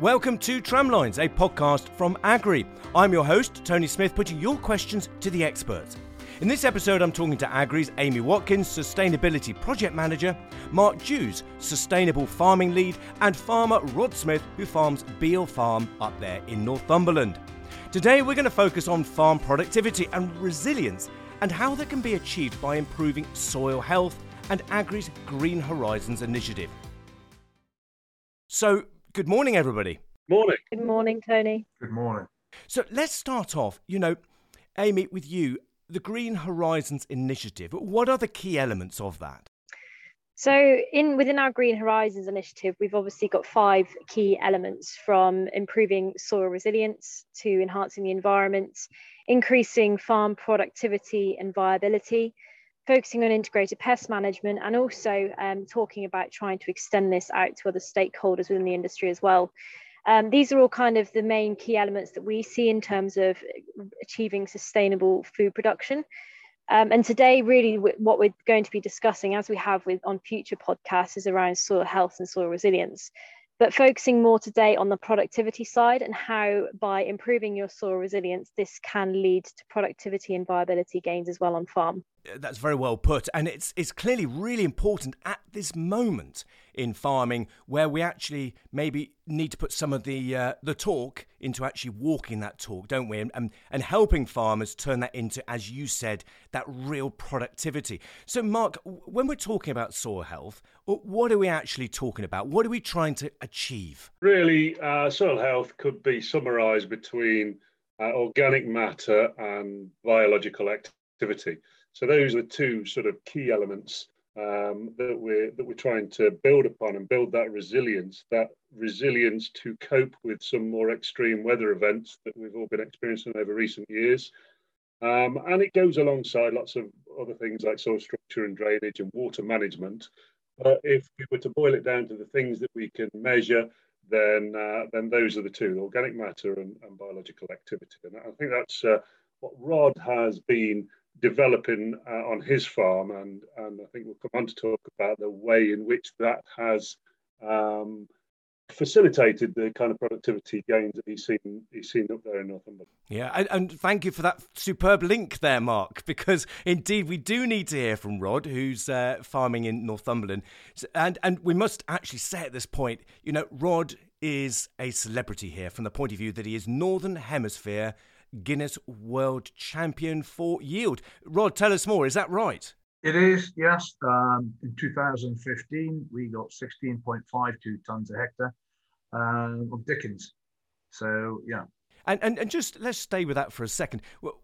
Welcome to Tramlines, a podcast from Agrii. I'm your host, Tony Smith, putting your questions to the experts. In this episode, I'm talking to Agrii's Amy Watkins, Sustainability Project Manager, Mark Dews, Sustainable Farming Lead, and farmer Rod Smith, who farms Beal Farm up there in Northumberland. Today, we're going to focus on farm productivity and resilience and how that can be achieved by improving soil health and Agrii's Green Horizons initiative. So, good morning, everybody. Morning. Good morning, Tony. Good morning. So, let's start off. You know, Amy, with you, the Green Horizons initiative. What are the key elements of that? So, in within our Green Horizons initiative, we've obviously got five key elements from improving soil resilience to enhancing the environment, increasing farm productivity and viability, focusing on integrated pest management, and also um, talking about trying to extend this out to other stakeholders within the industry as well. Um, these are all kind of the main key elements that we see in terms of achieving sustainable food production. Um, and today, really, what we're going to be discussing, as we have with on future podcasts, is around soil health and soil resilience. But focusing more today on the productivity side and how, by improving your soil resilience, this can lead to productivity and viability gains as well on farm. That's very well put, and it's it's clearly really important at this moment in farming where we actually maybe need to put some of the uh, the talk into actually walking that talk, don't we? And, and, and helping farmers turn that into, as you said, that real productivity. So, Mark, when we're talking about soil health, what are we actually talking about? What are we trying to achieve? Really, uh, soil health could be summarised between uh, organic matter and biological activity. So those are two sort of key elements um, that we're that we're trying to build upon and build that resilience, that resilience to cope with some more extreme weather events that we've all been experiencing over recent years. Um, and it goes alongside lots of other things like soil structure and drainage and water management. But if we were to boil it down to the things that we can measure, then uh, then those are the two: organic matter and, and biological activity. And I think that's uh, what Rod has been developing uh, on his farm, and and I think we'll come on to talk about the way in which that has um, facilitated the kind of productivity gains that he's seen he's seen up there in Northumberland. Yeah, and, and, thank you for that superb link there, Mark, because indeed we do need to hear from Rod, who's uh, farming in Northumberland, and and we must actually say at this point, you know, Rod is a celebrity here from the point of view that he is Northern Hemisphere Guinness World Champion for yield. Rod, tell us more. Is that right? It is, yes. Um, in 2015, we got 16.52 tonnes a hectare um, of Dickens. So, yeah. And, and, and just let's stay with that for a second. What,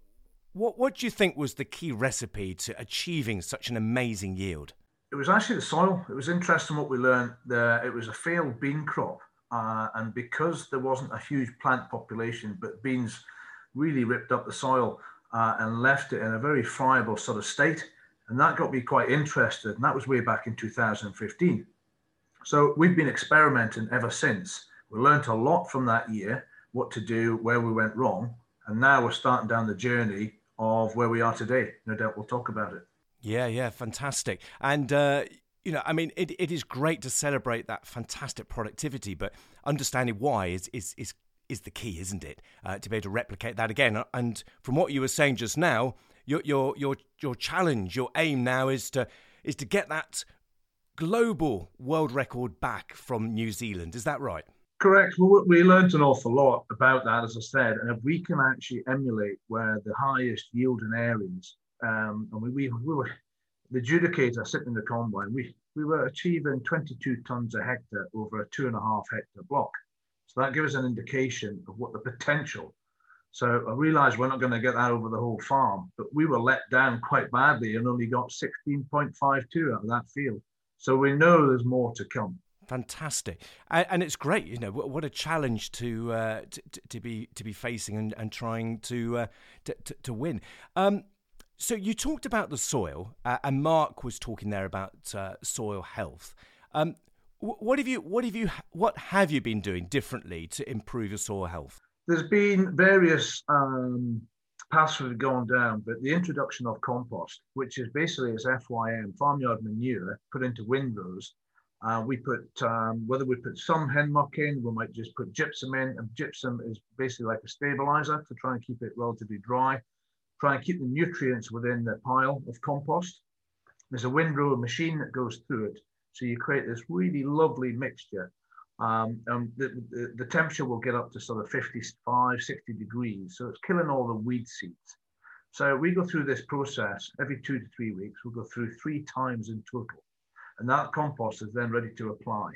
what, what do you think was the key recipe to achieving such an amazing yield? It was actually the soil. It was interesting what we learned there. It was a failed bean crop. Uh, and because there wasn't a huge plant population, but beans really ripped up the soil uh, and left it in a very friable sort of state. And that got me quite interested. And that was way back in 2015. So we've been experimenting ever since. We learned a lot from that year, what to do, where we went wrong. And now we're starting down the journey of where we are today. No doubt we'll talk about it. Yeah, yeah, fantastic. And, uh, you know, I mean, it, it is great to celebrate that fantastic productivity, but understanding why is, is, is is the key, isn't it? Uh, to be able to replicate that again. And from what you were saying just now, your your your your challenge, your aim now is to is to get that global world record back from New Zealand. Is that right? Correct. Well, we learned an awful lot about that, as I said, and if we can actually emulate where the highest yielding areas, um, and we, we, we were the adjudicator sitting in the combine, we we were achieving 22 tons a hectare over a two and a half hectare block. So that gives us an indication of what the potential. So I realized we're not going to get that over the whole farm, but we were let down quite badly and only got 16.52 out of that field. So we know there's more to come. Fantastic, and, it's great. You know, what a challenge to uh, to, to, be to be facing and, and trying to, uh, to, to, to win. Um, so you talked about the soil, uh, and Mark was talking there about uh, soil health. Um, what have you what have you what have you been doing differently to improve your soil health? There's been various um, paths that have gone down, but the introduction of compost, which is basically as FYM farmyard manure put into windrows, Uh, we put um, whether we put some hen muck in, we might just put gypsum in. And gypsum is basically like a stabilizer to try and keep it relatively dry. Try and keep the nutrients within the pile of compost. There's a windrow machine that goes through it, so you create this really lovely mixture. Um, and the, the, the temperature will get up to sort of 55, 60 degrees, so it's killing all the weed seeds. So we go through this process every two to three weeks. We'll go through three times in total and that compost is then ready to apply.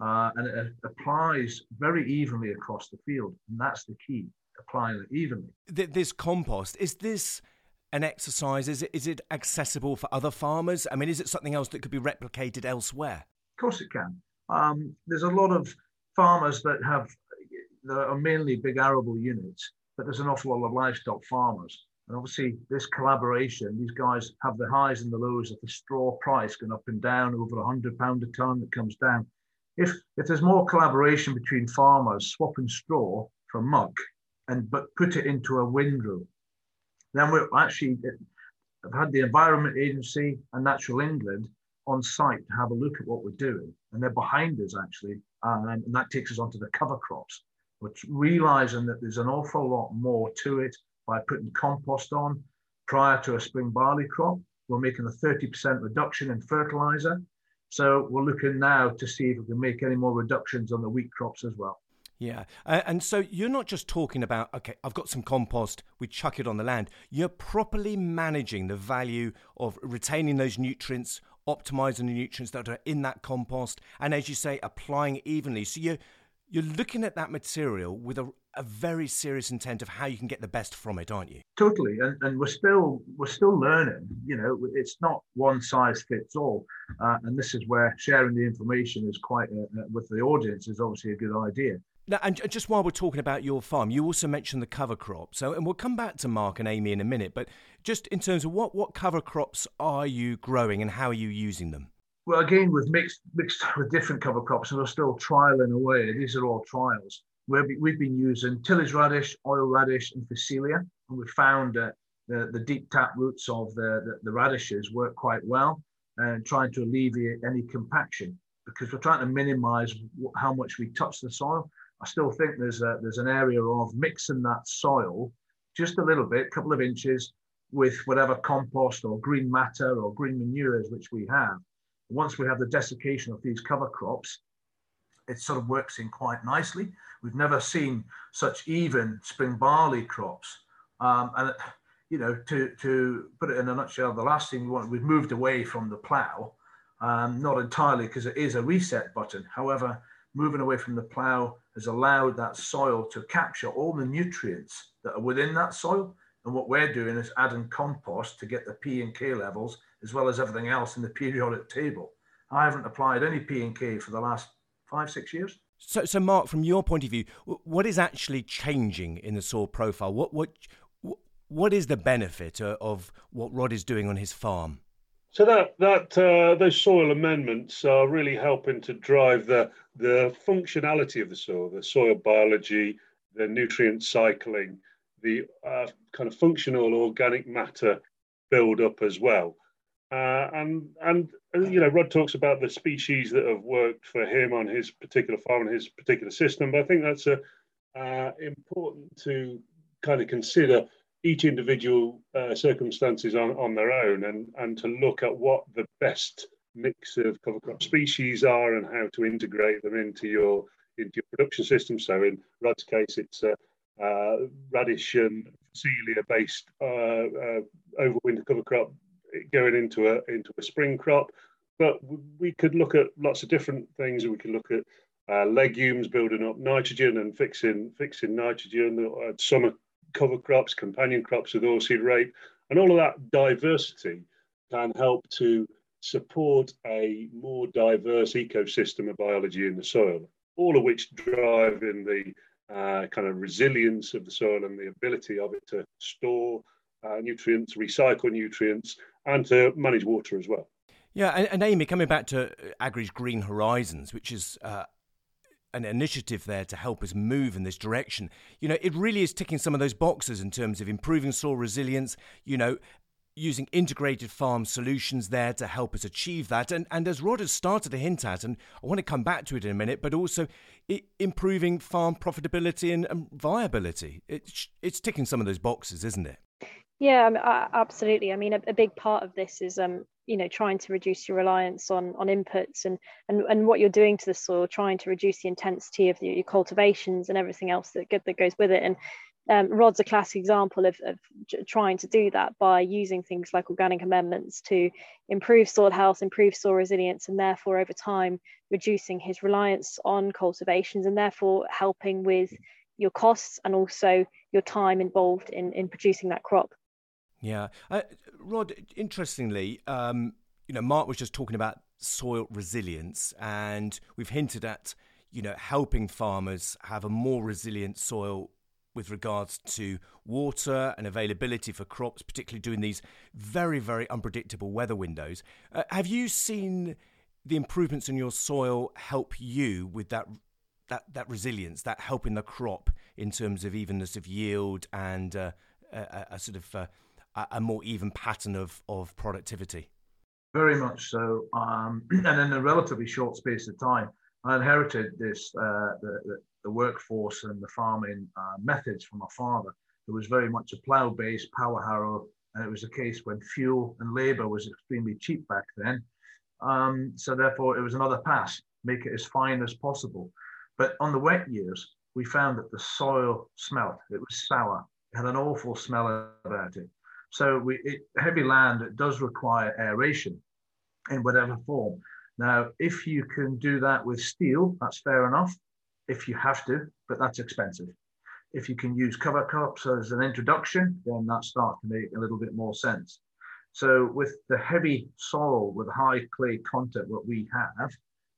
Uh, and it applies very evenly across the field, and that's the key, applying it evenly. This compost, is this an exercise? Is it, is it accessible for other farmers? I mean, is it something else that could be replicated elsewhere? Of course it can. Um, there's a lot of farmers that have, that are mainly big arable units, but there's an awful lot of livestock farmers and obviously, this collaboration, these guys have the highs and the lows of the straw price going up and down over a hundred pound a ton that comes down. If if there's more collaboration between farmers swapping straw for muck and but put it into a windrow, then we're actually I've had the Environment Agency and Natural England on site to have a look at what we're doing, and they're behind us actually, and, and that takes us onto the cover crops, which realizing that there's an awful lot more to it by putting compost on prior to a spring barley crop. We're making a 30% reduction in fertilizer. So we're looking now to see if we can make any more reductions on the wheat crops as well. Yeah. Uh, and so you're not just talking about, okay, I've got some compost, we chuck it on the land. You're properly managing the value of retaining those nutrients, optimizing the nutrients that are in that compost, and as you say, applying evenly. So you're, you're looking at that material with a, a very serious intent of how you can get the best from it, aren't you? Totally, and, and we're still we're still learning. You know, it's not one size fits all, uh, and this is where sharing the information is quite uh, uh, with the audience is obviously a good idea. Now, and just while we're talking about your farm, you also mentioned the cover crop. So, and we'll come back to Mark and Amy in a minute. But just in terms of what what cover crops are you growing and how are you using them? Well, again, we've mixed mixed with different cover crops, and we're still trialing away. These are all trials we've been using tillage radish, oil radish, and phacelia, and we found that the, the deep tap roots of the, the, the radishes work quite well and trying to alleviate any compaction because we're trying to minimize how much we touch the soil. I still think there's a, there's an area of mixing that soil just a little bit, a couple of inches, with whatever compost or green matter or green manures which we have. Once we have the desiccation of these cover crops, it sort of works in quite nicely. We've never seen such even spring barley crops. Um, and, you know, to, to put it in a nutshell, the last thing we want, we've moved away from the plough, um, not entirely because it is a reset button. However, moving away from the plough has allowed that soil to capture all the nutrients that are within that soil. And what we're doing is adding compost to get the P and K levels as well as everything else in the periodic table. I haven't applied any P and K for the last five, six years. So, so Mark, from your point of view, what is actually changing in the soil profile? What, what, what is the benefit uh, of what Rod is doing on his farm? So that that uh, those soil amendments are really helping to drive the the functionality of the soil, the soil biology, the nutrient cycling, the uh, kind of functional organic matter build up as well. Uh, and and you know, Rod talks about the species that have worked for him on his particular farm and his particular system. But I think that's a uh, important to kind of consider each individual uh, circumstances on, on their own and, and to look at what the best mix of cover crop species are and how to integrate them into your into your production system. So in Rod's case, it's a uh, radish and phacelia-based uh, uh, overwinter cover crop going into a into a spring crop. But we could look at lots of different things. We could look at uh, legumes building up nitrogen and fixing fixing nitrogen, uh, summer cover crops, companion crops with oilseed rape, and all of that diversity can help to support a more diverse ecosystem of biology in the soil. All of which drive in the uh, kind of resilience of the soil and the ability of it to store uh, nutrients, recycle nutrients, and to manage water as well. Yeah, and, and Amy, coming back to Agrii's Green Horizons, which is uh, an initiative there to help us move in this direction. You know, it really is ticking some of those boxes in terms of improving soil resilience. You know, using integrated farm solutions there to help us achieve that. And, and as Rod has started to hint at, and I want to come back to it in a minute, but also improving farm profitability and, and viability. It, it's ticking some of those boxes, isn't it? Yeah, I mean, absolutely. I mean, a, a, big part of this is, um, you know, trying to reduce your reliance on on inputs and and and what you're doing to the soil, trying to reduce the intensity of your, your cultivations and everything else that that goes with it. And um, Rod's a classic example of, of trying to do that by using things like organic amendments to improve soil health, improve soil resilience, and therefore over time reducing his reliance on cultivations and therefore helping with your costs and also your time involved in, in producing that crop. Yeah. Uh, Rod, interestingly, um, you know, Mark was just talking about soil resilience, and we've hinted at, you know, helping farmers have a more resilient soil with regards to water and availability for crops, particularly during these very, very unpredictable weather windows. Uh, have you seen the improvements in your soil help you with that that that resilience, that helping the crop in terms of evenness of yield and uh, a, a, sort of uh, a more even pattern of of productivity? Very much so, um, and in a relatively short space of time. I inherited this uh, the, the, the workforce and the farming uh, methods from my father. It was very much a plough-based power harrow, and it was a case when fuel and labour was extremely cheap back then. Um, so therefore, it was another pass, make it as fine as possible. But on the wet years, we found that the soil smelt. It was sour. It had an awful smell about it. So we, it, heavy land it does require aeration in whatever form. Now, if you can do that with steel, that's fair enough if you have to, but that's expensive. If you can use cover crops as an introduction, then that starts to make a little bit more sense. So with the heavy soil with high clay content what we have,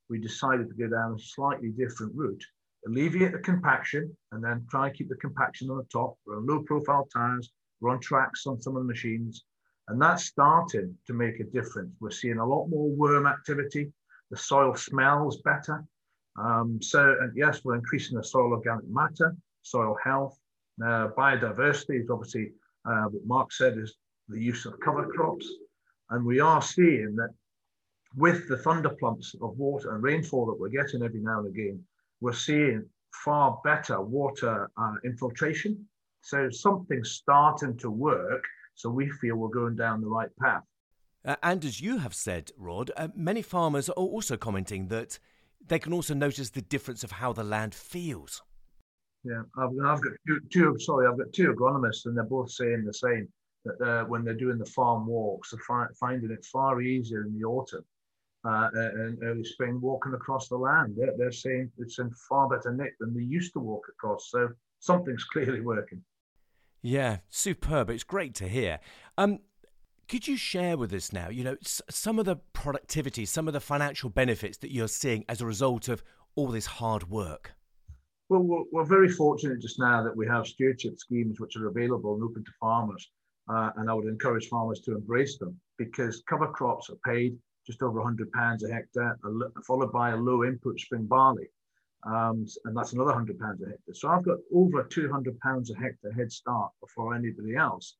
we decided to go down a slightly different route. Alleviate the compaction and then try and keep the compaction on the top. We're on low profile tires, we're on tracks on some of the machines, and that's starting to make a difference. We're seeing a lot more worm activity. The soil smells better. Um, so, and yes, we're increasing the soil organic matter, soil health. Uh, biodiversity is obviously uh, what Mark said is the use of cover crops. And we are seeing that with the thunder plumps of water and rainfall that we're getting every now and again, we're seeing far better water uh, infiltration. So something's starting to work. So we feel we're going down the right path. Uh, and as you have said, Rod, uh, many farmers are also commenting that they can also notice the difference of how the land feels. Yeah, I've, I've got two, two, Sorry, I've got two agronomists, and they're both saying the same. That uh, when they're doing the farm walks, they're fi- finding it far easier in the autumn uh, and early spring walking across the land. They're, they're saying it's in far better nick than they used to walk across. So something's clearly working. Yeah, superb. It's great to hear. Um, could you share with us now, you know, some of the productivity, some of the financial benefits that you're seeing as a result of all this hard work? Well, we're, we're very fortunate just now that we have stewardship schemes which are available and open to farmers. Uh, and I would encourage farmers to embrace them because cover crops are paid just over 100 pounds a hectare, followed by a low input spring barley. Um, and that's another 100 pounds a hectare. So I've got over 200 pounds a hectare head start before anybody else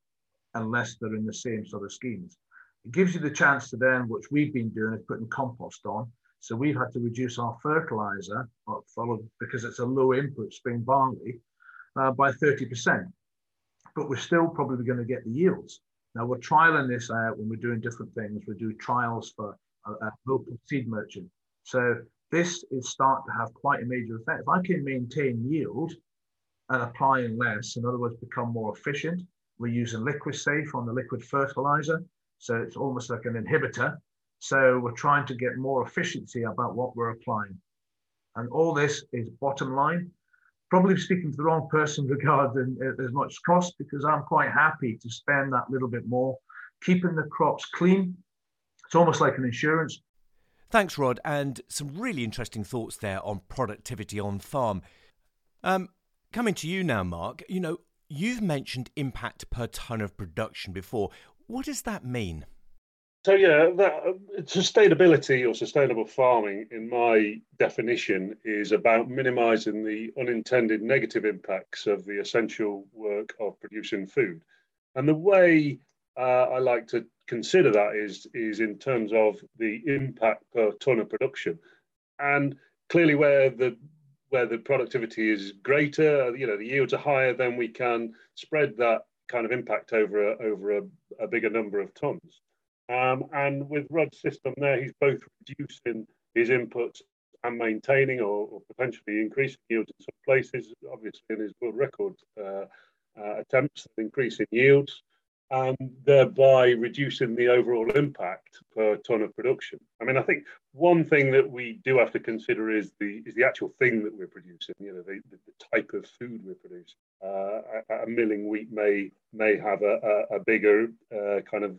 unless they're in the same sort of schemes. It gives you the chance to then, which we've been doing, is putting compost on. So we've had to reduce our fertilizer, followed because it's a low input spring barley, uh, by 30%. But we're still probably going to get the yields. Now we're trialing this out when we're doing different things. We do trials for a, a local seed merchant. So this is starting to have quite a major effect. If I can maintain yield and applying less, in other words, become more efficient, we're using liquid safe on the liquid fertilizer. So it's almost like an inhibitor. So we're trying to get more efficiency about what we're applying. And all this is bottom line. Probably speaking to the wrong person regarding as much cost because I'm quite happy to spend that little bit more, keeping the crops clean. It's almost like an insurance. Thanks, Rod, and some really interesting thoughts there on productivity on farm. Um, coming to you now, Mark. You know, You've mentioned impact per tonne of production before. What does that mean? So yeah, that, uh, sustainability or sustainable farming, in my definition, is about minimising the unintended negative impacts of the essential work of producing food. And the way uh, I like to consider that is is in terms of the impact per ton of production, and clearly where the where the productivity is greater, you know, the yields are higher, then we can spread that kind of impact over a, over a, a bigger number of tons. Um, and with Rod's system there, he's both reducing his inputs and maintaining or, or potentially increasing yields in some places, obviously in his world record uh, uh, attempts at increasing yields and thereby reducing the overall impact per ton of production. I mean, I think one thing that we do have to consider is the is the actual thing that we're producing. You know, the, the type of food we're producing. Uh, a, a, milling wheat may may have a, a, a bigger uh, kind of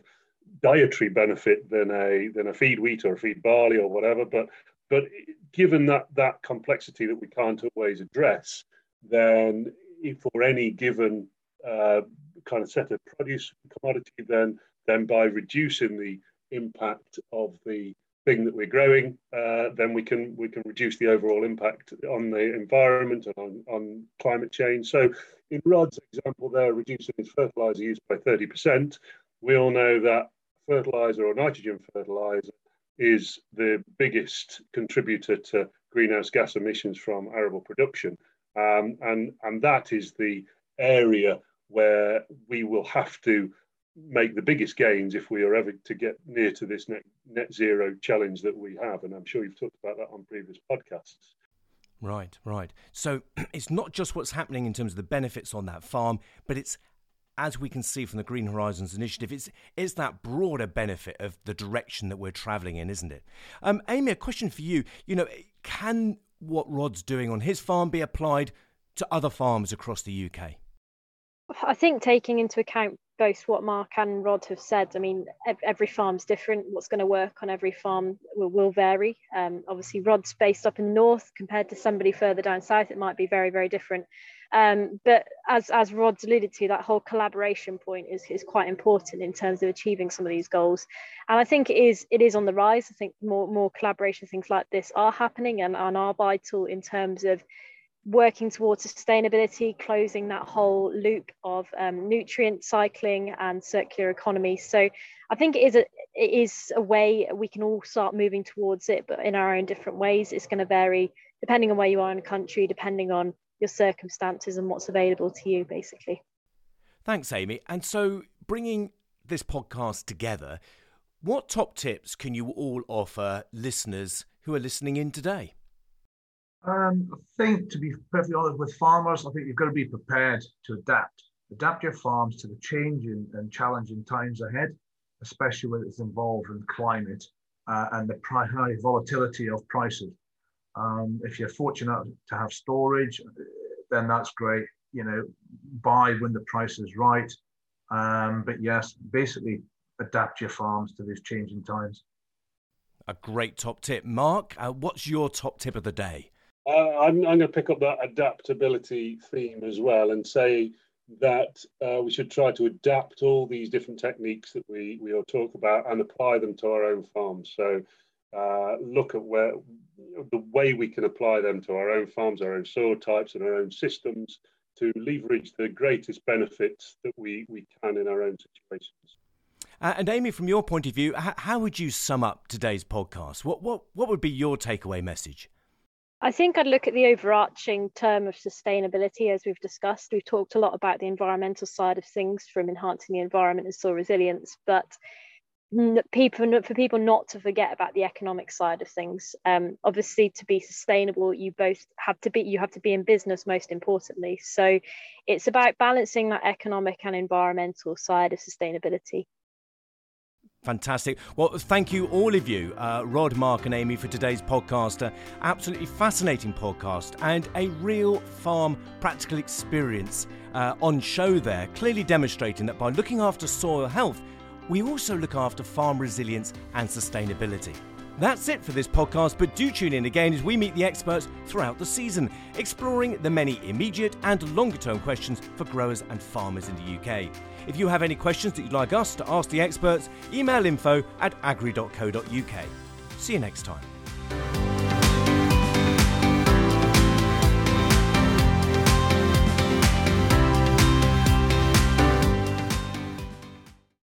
dietary benefit than a than a feed wheat or a feed barley or whatever. But but given that that complexity that we can't always address, then for any given uh, kind of set of produce commodity, then then by reducing the impact of the thing that we're growing, uh, then we can we can reduce the overall impact on the environment and on, on climate change. So in Rod's example, they're reducing his fertilizer use by 30%. We all know that fertilizer or nitrogen fertilizer is the biggest contributor to greenhouse gas emissions from arable production. Um, and, and that is the area where we will have to make the biggest gains if we are ever to get near to this net, net zero challenge that we have. And I'm sure you've talked about that on previous podcasts. Right, right. So it's not just what's happening in terms of the benefits on that farm, but it's as we can see from the Green Horizons initiative, it's, it's that broader benefit of the direction that we're travelling in, isn't it? Um, Amy, a question for you. You know, can what Rod's doing on his farm be applied to other farms across the UK? I think taking into account both what Mark and Rod have said, I mean, every farm's different. What's going to work on every farm will, will vary. Um, obviously, Rod's based up in the north compared to somebody further down south. It might be very, very different. Um, but as as Rod's alluded to, that whole collaboration point is, is quite important in terms of achieving some of these goals. And I think it is it is on the rise. I think more more collaboration things like this are happening and, and are vital in terms of working towards sustainability, closing that whole loop of um, nutrient cycling and circular economy. So I think it is a it is a way we can all start moving towards it, but in our own different ways. It's going to vary depending on where you are in the country, depending on your circumstances and what's available to you, basically. Thanks, Amy. And so, bringing this podcast together, what top tips can you all offer listeners who are listening in today? Um, I think, to be perfectly honest with farmers, I think you've got to be prepared to adapt. Adapt your farms to the changing and challenging times ahead, especially when it's involved in climate uh, and the high volatility of prices. Um, if you're fortunate to have storage, then that's great. You know, buy when the price is right. Um, but yes, basically adapt your farms to these changing times. A great top tip. Mark, uh, what's your top tip of the day? Uh, I'm, I'm going to pick up that adaptability theme as well and say that uh, we should try to adapt all these different techniques that we, we all talk about and apply them to our own farms. So uh, look at where the way we can apply them to our own farms, our own soil types, and our own systems to leverage the greatest benefits that we, we can in our own situations. Uh, and Amy, from your point of view, how would you sum up today's podcast? What, what, what would be your takeaway message? I think I'd look at the overarching term of sustainability as we've discussed. We've talked a lot about the environmental side of things from enhancing the environment and soil resilience, but people for people not to forget about the economic side of things. Um, obviously to be sustainable you both have to be you have to be in business most importantly. So it's about balancing that economic and environmental side of sustainability Fantastic. Well, thank you, all of you, uh, Rod, Mark, and Amy, for today's podcast. Uh, absolutely fascinating podcast and a real farm practical experience uh, on show there, clearly demonstrating that by looking after soil health, we also look after farm resilience and sustainability. That's it for this podcast, but do tune in again as we meet the experts throughout the season, exploring the many immediate and longer term questions for growers and farmers in the UK. If you have any questions that you'd like us to ask the experts, email info at agrii.co.uk. See you next time.